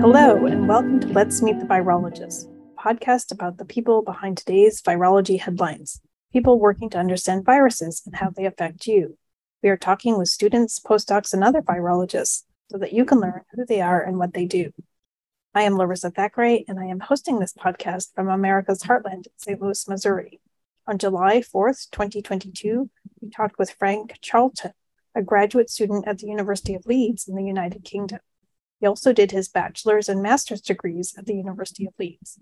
Hello, and welcome to Let's Meet the Virologist, a podcast about the people behind today's virology headlines, people working to understand viruses and how they affect you. We are talking with students, postdocs, and other virologists so that you can learn who they are and what they do. I am Larissa Thackeray, and I am hosting this podcast from America's Heartland, St. Louis, Missouri. On July 4th, 2022, we talked with Frank Charlton, a graduate student at the University of Leeds in the United Kingdom. He also did his bachelor's and master's degrees at the University of Leeds.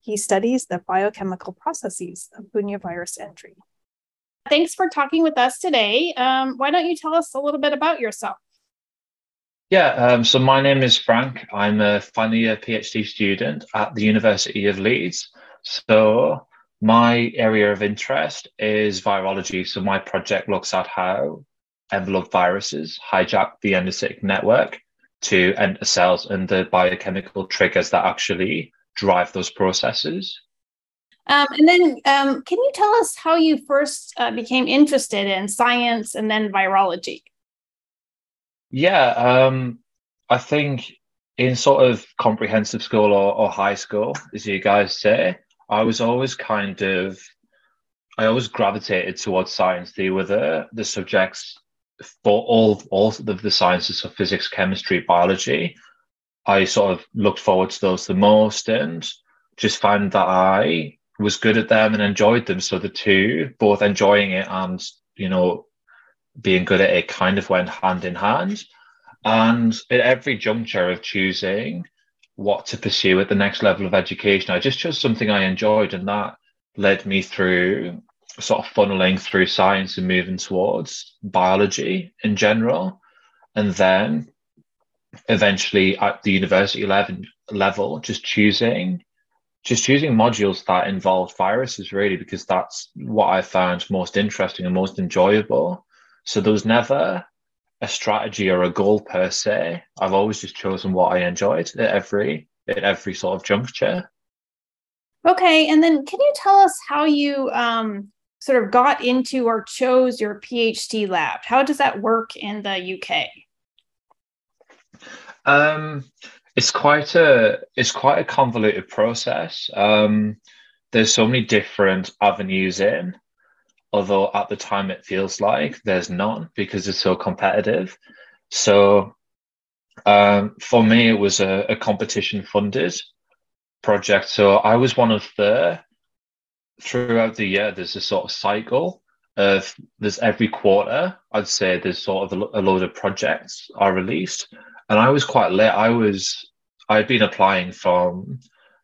He studies the biochemical processes of Bunya virus entry. Thanks for talking with us today. Um, why don't you tell us a little bit about yourself? Yeah, um, so my name is Frank. I'm a final year PhD student at the University of Leeds. So my area of interest is virology. So my project looks at how envelope viruses hijack the endocytic network to enter cells and the biochemical triggers that actually drive those processes. Um, and then, um, can you tell us how you first uh, became interested in science and then virology? Yeah, um, I think in sort of comprehensive school or, or high school, as you guys say, I was always kind of, I always gravitated towards science. They were the, the subjects for all, all of the sciences of physics, chemistry, biology. I sort of looked forward to those the most and just found that I was good at them and enjoyed them. So the two, both enjoying it and, you know, being good at it kind of went hand in hand. And at every juncture of choosing what to pursue at the next level of education, I just chose something I enjoyed. And that led me through sort of funneling through science and moving towards biology in general. And then eventually at the university level, level just choosing just choosing modules that involved viruses really because that's what I found most interesting and most enjoyable. So there was never a strategy or a goal per se. I've always just chosen what I enjoyed at every at every sort of juncture. Okay, and then can you tell us how you um, sort of got into or chose your PhD lab? How does that work in the UK? Um, it's quite a it's quite a convoluted process. Um, there's so many different avenues in although at the time it feels like there's none because it's so competitive. So um, for me, it was a, a competition funded project. So I was one of the, throughout the year, there's a sort of cycle of there's every quarter, I'd say there's sort of a, a load of projects are released. And I was quite late. I was, I'd been applying from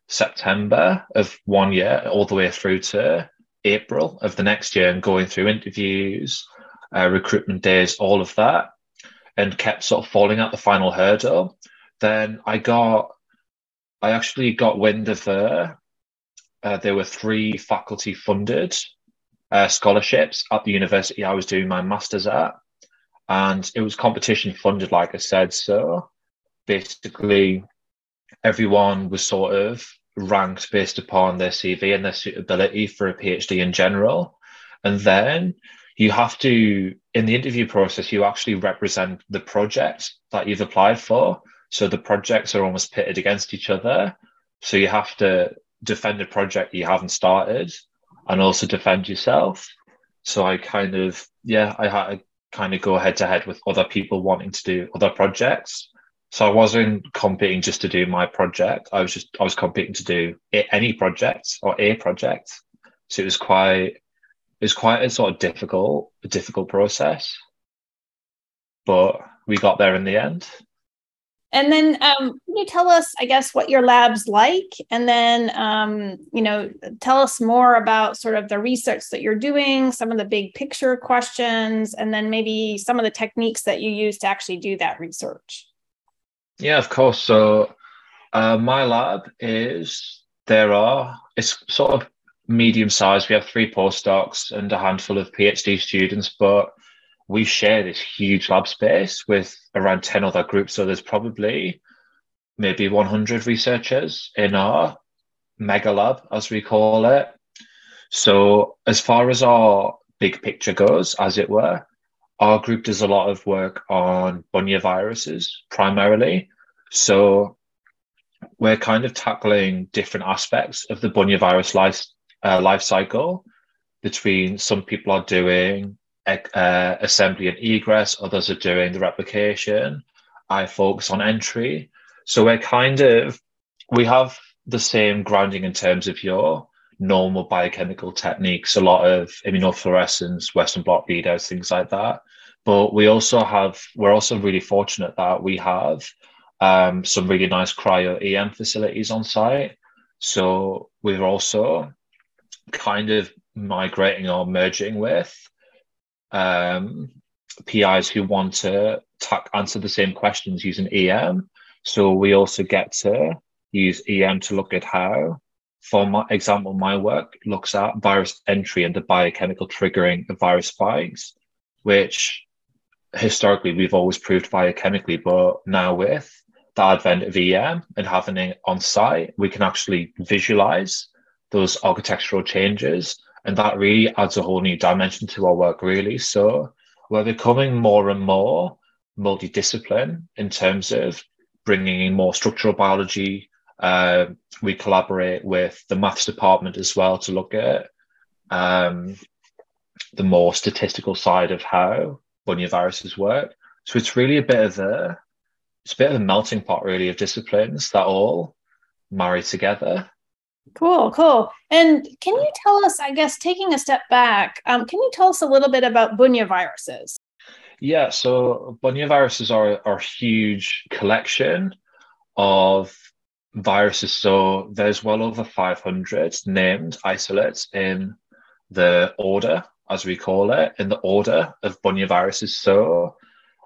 September of one year all the way through to April of the next year and going through interviews, uh, recruitment days, all of that, and kept sort of falling at the final hurdle. Then I got, I actually got wind of the, uh, there were three faculty funded uh, scholarships at the university I was doing my master's at. And it was competition funded, like I said. So basically, everyone was sort of ranked based upon their CV and their suitability for a PhD in general. And then you have to, in the interview process, you actually represent the project that you've applied for. So the projects are almost pitted against each other. So you have to defend a project you haven't started and also defend yourself. So I kind of, yeah, I had to kind of go head to head with other people wanting to do other projects. So I wasn't competing just to do my project. I was just I was competing to do any project or a project. So it was quite it was quite a sort of difficult difficult process, but we got there in the end. And then, um, can you tell us, I guess, what your lab's like, and then, um, you know, tell us more about sort of the research that you're doing, some of the big picture questions, and then maybe some of the techniques that you use to actually do that research. Yeah, of course. So uh, my lab is there are it's sort of medium sized. We have three postdocs and a handful of PhD students, but we share this huge lab space with around 10 other groups. So there's probably maybe 100 researchers in our mega lab, as we call it. So as far as our big picture goes, as it were, our group does a lot of work on bunya viruses primarily. So we're kind of tackling different aspects of the bunya virus life, uh, life cycle between some people are doing uh, assembly and egress, others are doing the replication. I focus on entry. So we're kind of, we have the same grounding in terms of your normal biochemical techniques, a lot of immunofluorescence, Western blot readouts, things like that. But we also have, we're also really fortunate that we have um, some really nice cryo EM facilities on site. So we're also kind of migrating or merging with um, PIs who want to answer the same questions using EM. So we also get to use EM to look at how, for my example, my work looks at virus entry and the biochemical triggering of virus spikes, which historically we've always proved biochemically, but now with the advent of EM and having it on site, we can actually visualize those architectural changes. And that really adds a whole new dimension to our work, really. So we're becoming more and more multidiscipline in terms of bringing in more structural biology. Uh, we collaborate with the maths department as well to look at um, the more statistical side of how bunya viruses work. So it's really a bit of a it's a bit of a melting pot really of disciplines that all marry together. Cool, cool. And can you tell us, I guess, taking a step back, um, can you tell us a little bit about bunya viruses? Yeah, so bunya viruses are, are a huge collection of viruses. So there's well over 500 named isolates in the order, as we call it, in the order of bunya viruses. So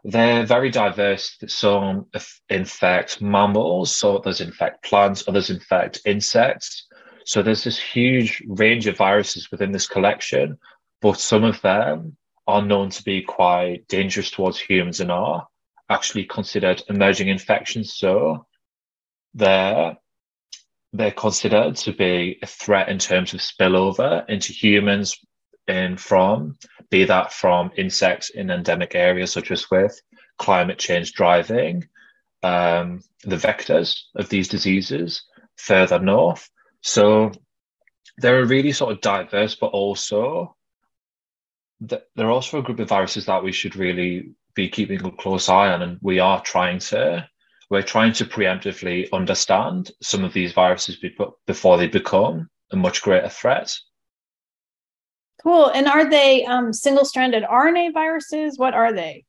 they're very diverse. Some infect mammals, so others infect plants, others infect insects. So there's this huge range of viruses within this collection, but some of them are known to be quite dangerous towards humans and are actually considered emerging infections. So they're they're considered to be a threat in terms of spillover into humans and from be that from insects in endemic areas such as with climate change driving um, the vectors of these diseases further north so they're really sort of diverse, but also they're also a group of viruses that we should really be keeping a close eye on, and we are trying to we're trying to preemptively understand some of these viruses before they become a much greater threat. Cool. And are they um, single-stranded RNA viruses? What are they?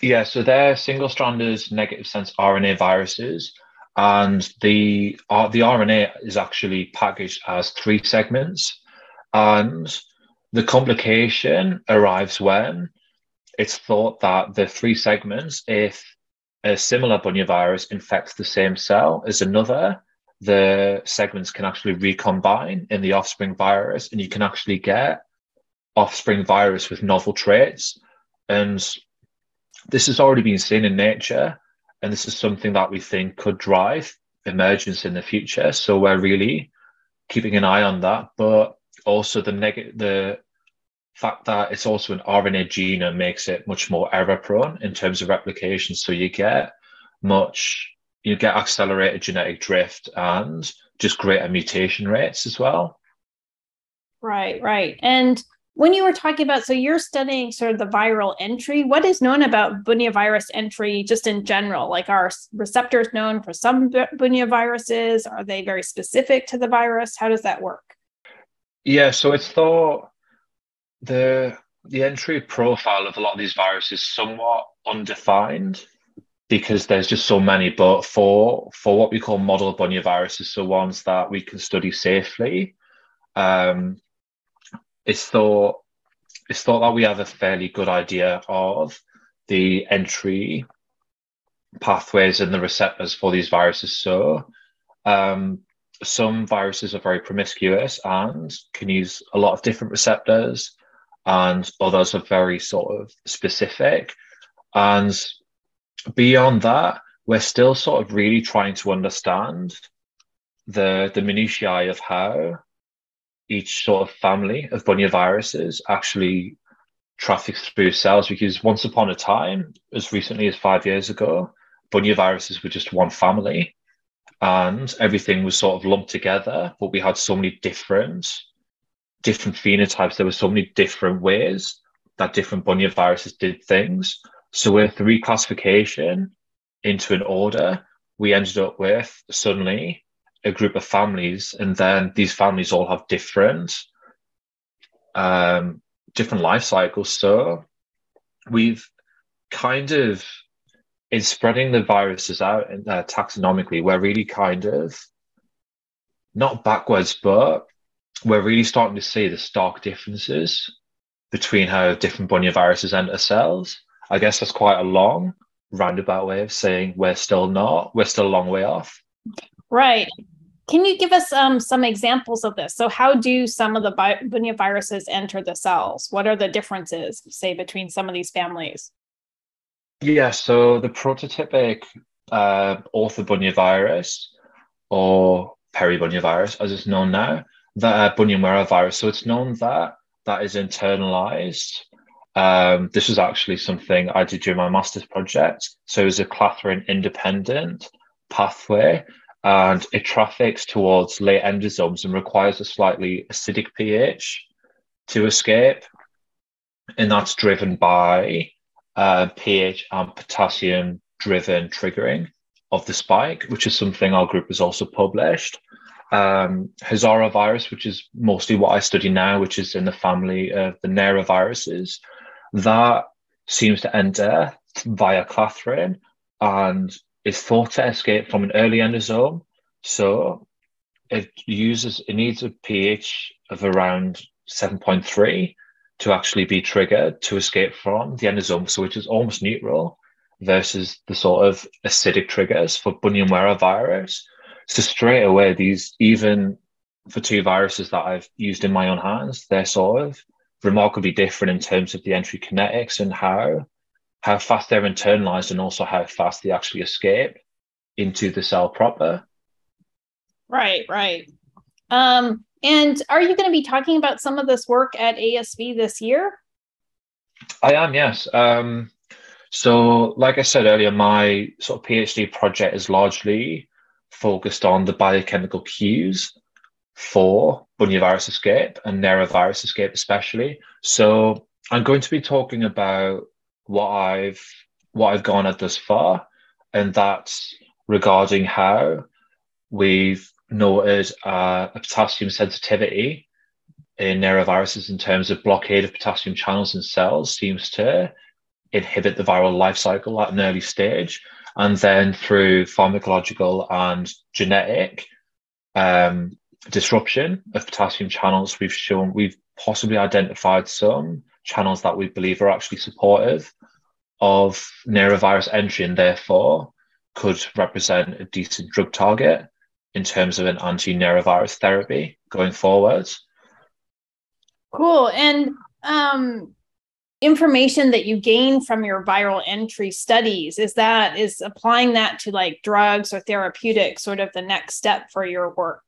Yeah, so they're single-stranded negative sense RNA viruses and the uh, the RNA is actually packaged as three segments, and the complication arrives when it's thought that the three segments, if a similar bunyavirus infects the same cell as another, the segments can actually recombine in the offspring virus, and you can actually get offspring virus with novel traits. And this has already been seen in nature and this is something that we think could drive emergence in the future. So we're really keeping an eye on that. But also the the fact that it's also an RNA genome makes it much more error prone in terms of replication. So you get much, you get accelerated genetic drift and just greater mutation rates as well. Right, right. And when you were talking about, so you're studying sort of the viral entry, what is known about bunya virus entry just in general? Like are receptors known for some bunya viruses? Are they very specific to the virus? How does that work? Yeah, so it's thought the the entry profile of a lot of these viruses somewhat undefined because there's just so many. But for for what we call model bunya viruses, so ones that we can study safely, um, it's thought it's thought that we have a fairly good idea of the entry pathways and the receptors for these viruses. So um, some viruses are very promiscuous and can use a lot of different receptors, and others are very sort of specific. And beyond that, we're still sort of really trying to understand the the minutiae of how each sort of family of bunyaviruses actually traffics through cells because once upon a time, as recently as five years ago, bunyaviruses were just one family and everything was sort of lumped together, but we had so many different different phenotypes. There were so many different ways that different bunyaviruses did things. So with the reclassification into an order, we ended up with suddenly a group of families, and then these families all have different um, different life cycles. So we've kind of in spreading the viruses out uh, taxonomically, we're really kind of not backwards, but we're really starting to see the stark differences between how different bunya viruses enter cells. I guess that's quite a long roundabout way of saying we're still not, we're still a long way off. Right. Can you give us um, some examples of this? So, how do some of the bunya viruses enter the cells? What are the differences, say, between some of these families? Yeah, so the prototypic uh, orthobunya virus or peribunya virus, as it's known now, the uh, virus. So it's known that that is internalized. Um, this was actually something I did during my master's project. So it was a clathrin independent pathway and it traffics towards late endosomes and requires a slightly acidic pH to escape. And that's driven by uh, pH and potassium driven triggering of the spike, which is something our group has also published. Um, Hazara virus, which is mostly what I study now, which is in the family of the Nera viruses, that seems to enter via clathrin and is thought to escape from an early endosome. So it uses it needs a pH of around 7.3 to actually be triggered to escape from the endosome, so which is almost neutral versus the sort of acidic triggers for Bunyamwera virus. So straight away, these even for two viruses that I've used in my own hands, they're sort of remarkably different in terms of the entry kinetics and how how fast they're internalized and also how fast they actually escape into the cell proper. Right, right. Um, and are you going to be talking about some of this work at ASV this year? I am, yes. Um, so, like I said earlier, my sort of PhD project is largely focused on the biochemical cues for bunyavirus escape and Nera virus escape, especially. So, I'm going to be talking about what I've what I've gone at this far, and that's regarding how we've noted uh, a potassium sensitivity in noroviruses in terms of blockade of potassium channels in cells seems to inhibit the viral life cycle at an early stage. And then through pharmacological and genetic um, disruption of potassium channels, we've shown we've possibly identified some channels that we believe are actually supportive of norovirus entry and therefore could represent a decent drug target in terms of an anti-norovirus therapy going forwards. Cool. And um, information that you gain from your viral entry studies is that is applying that to like drugs or therapeutics sort of the next step for your work?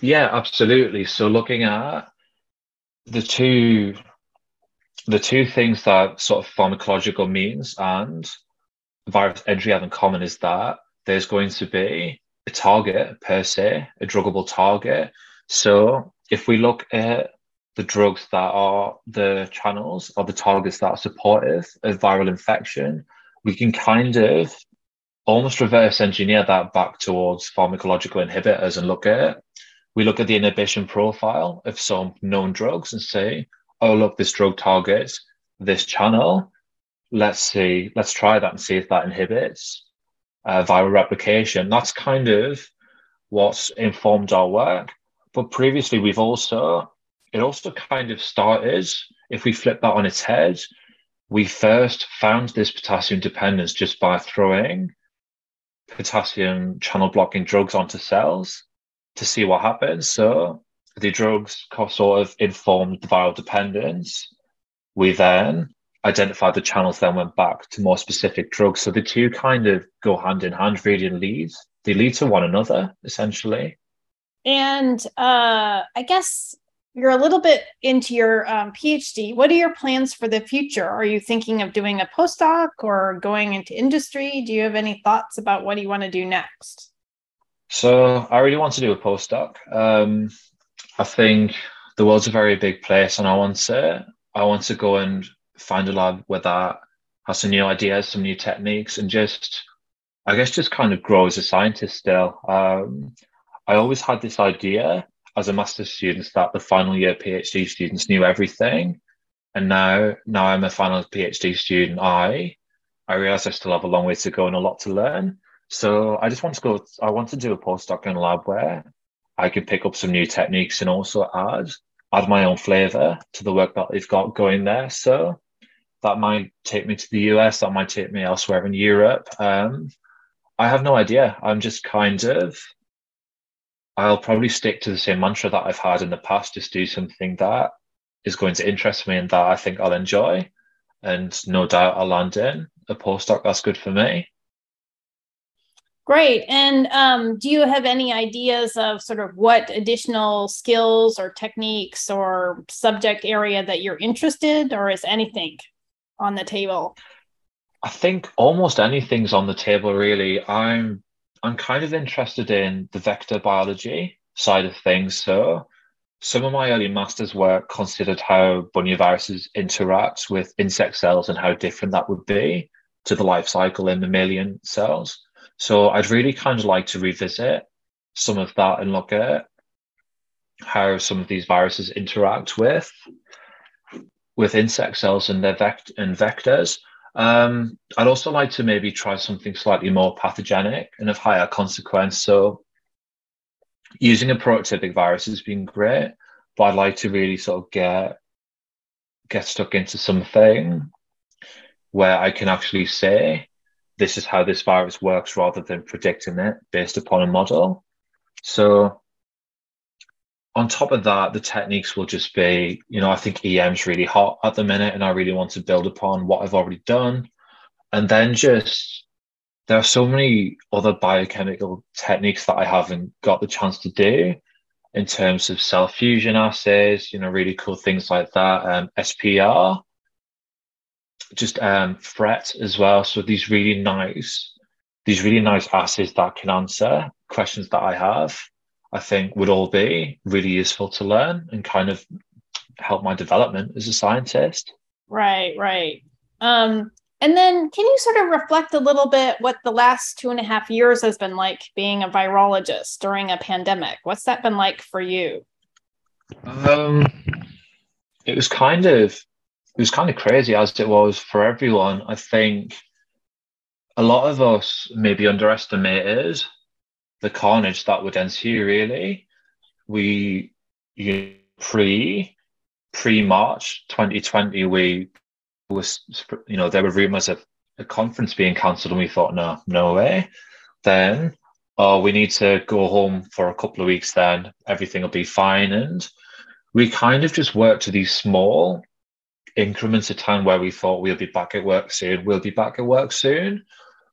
Yeah, absolutely. So looking at the two the two things that sort of pharmacological means and virus entry have in common is that there's going to be a target per se, a druggable target. So if we look at the drugs that are the channels or the targets that are supportive of viral infection, we can kind of almost reverse engineer that back towards pharmacological inhibitors and look at. We look at the inhibition profile of some known drugs and say, oh, look, this drug targets this channel. Let's see, let's try that and see if that inhibits uh, viral replication. That's kind of what's informed our work. But previously, we've also, it also kind of started, if we flip that on its head, we first found this potassium dependence just by throwing potassium channel blocking drugs onto cells to see what happens. So the drugs sort of informed the viral dependence. We then identified the channels, then went back to more specific drugs. So the two kind of go hand in hand, really, and lead. They lead to one another, essentially. And uh, I guess you're a little bit into your um, PhD. What are your plans for the future? Are you thinking of doing a postdoc or going into industry? Do you have any thoughts about what you want to do next? So I really want to do a postdoc. Um, I think the world's a very big place, and I want to I want to go and find a lab where that has some new ideas, some new techniques, and just I guess just kind of grow as a scientist still. Um, I always had this idea as a master's student that the final year PhD students knew everything. And now now I'm a final PhD student, I I realize I still have a long way to go and a lot to learn. So I just want to go I want to do a postdoc in a lab where I can pick up some new techniques and also add add my own flavor to the work that they've got going there. So that might take me to the US, that might take me elsewhere in Europe. Um, I have no idea. I'm just kind of I'll probably stick to the same mantra that I've had in the past, just do something that is going to interest me and that I think I'll enjoy. And no doubt I'll land in a postdoc that's good for me. Great. And um, do you have any ideas of sort of what additional skills or techniques or subject area that you're interested, or is anything on the table? I think almost anything's on the table, really. I'm I'm kind of interested in the vector biology side of things. So some of my early master's work considered how viruses interact with insect cells and how different that would be to the life cycle in mammalian cells. So I'd really kind of like to revisit some of that and look at how some of these viruses interact with with insect cells and their vect- and vectors um, I'd also like to maybe try something slightly more pathogenic and of higher consequence. So, using a prototypic virus has been great, but I'd like to really sort of get get stuck into something where I can actually say this is how this virus works rather than predicting it based upon a model. So on top of that, the techniques will just be, you know, I think EM's really hot at the minute, and I really want to build upon what I've already done. And then just there are so many other biochemical techniques that I haven't got the chance to do in terms of cell fusion assays, you know, really cool things like that. Um, SPR, just um, FRET as well. So these really nice, these really nice assays that can answer questions that I have. I think would all be really useful to learn and kind of help my development as a scientist. Right, right. Um, and then can you sort of reflect a little bit what the last two and a half years has been like being a virologist during a pandemic? What's that been like for you? Um, it was kind of it was kind of crazy as it was for everyone. I think a lot of us maybe underestimated the carnage that would ensue. Really, we you pre pre March 2020, we was you know there were rumors of a conference being cancelled, and we thought, no, no way. Then, oh, we need to go home for a couple of weeks. Then everything will be fine, and we kind of just worked to these small increments of time where we thought we'll be back at work soon. We'll be back at work soon.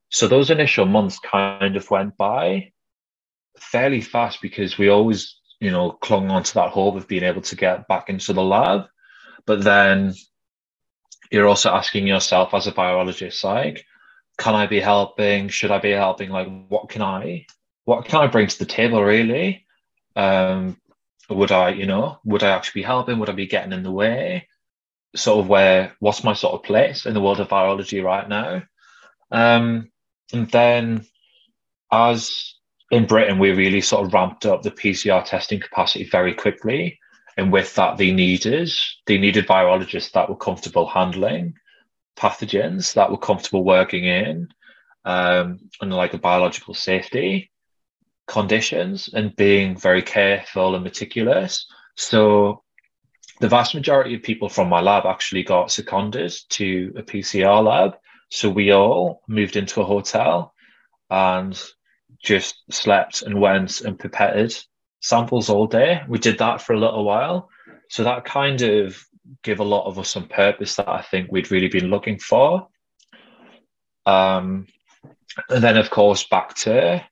So those initial months kind of went by, fairly fast because we always, you know, clung onto that hope of being able to get back into the lab. But then you're also asking yourself as a biologist, like, can I be helping? Should I be helping? Like, what can I, what can I bring to the table really? Um, would I, you know, would I actually be helping? Would I be getting in the way? Sort of where, what's my sort of place in the world of biology right now? Um, and then as in Britain, we really sort of ramped up the PCR testing capacity very quickly. And with that, they needed they needed virologists that were comfortable handling pathogens, that were comfortable working in um, like a biological safety conditions and being very careful and meticulous. So the vast majority of people from my lab actually got seconded to a PCR lab. So we all moved into a hotel and just slept and went and pipetted samples all day. We did that for a little while. So that kind of gave a lot of us some purpose that I think we'd really been looking for. Um, and then of course back to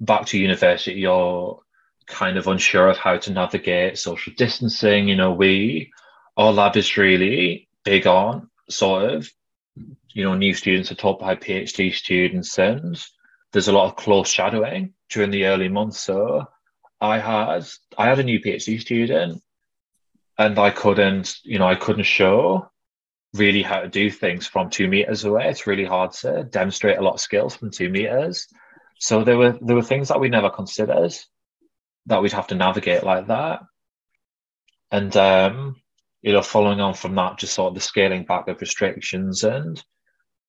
back to university or kind of unsure of how to navigate social distancing. You know, we, our lab is really big on sort of, you know, new students are taught by PhD students and there's a lot of close shadowing during the early months. So I had, I had a new PhD student and I couldn't, you know, I couldn't show really how to do things from two meters away. It's really hard to demonstrate a lot of skills from two meters. So there were there were things that we never considered that we'd have to navigate like that. And um, you know, following on from that, just sort of the scaling back of restrictions and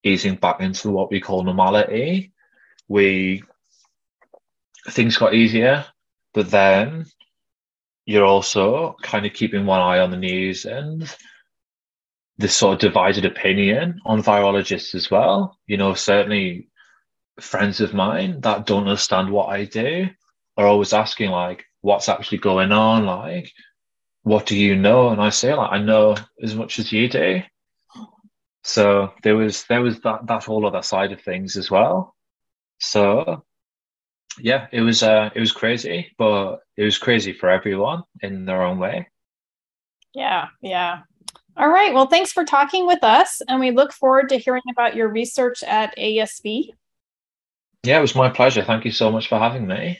easing back into what we call normality. We things got easier, but then you're also kind of keeping one eye on the news and this sort of divided opinion on virologists as well. You know, certainly friends of mine that don't understand what I do are always asking like, what's actually going on? Like, what do you know? And I say like, I know as much as you do. So there was there was that that whole other side of things as well. So yeah, it was uh it was crazy, but it was crazy for everyone in their own way. Yeah, yeah. All right. Well, thanks for talking with us, and we look forward to hearing about your research at ASB. Yeah, it was my pleasure. Thank you so much for having me.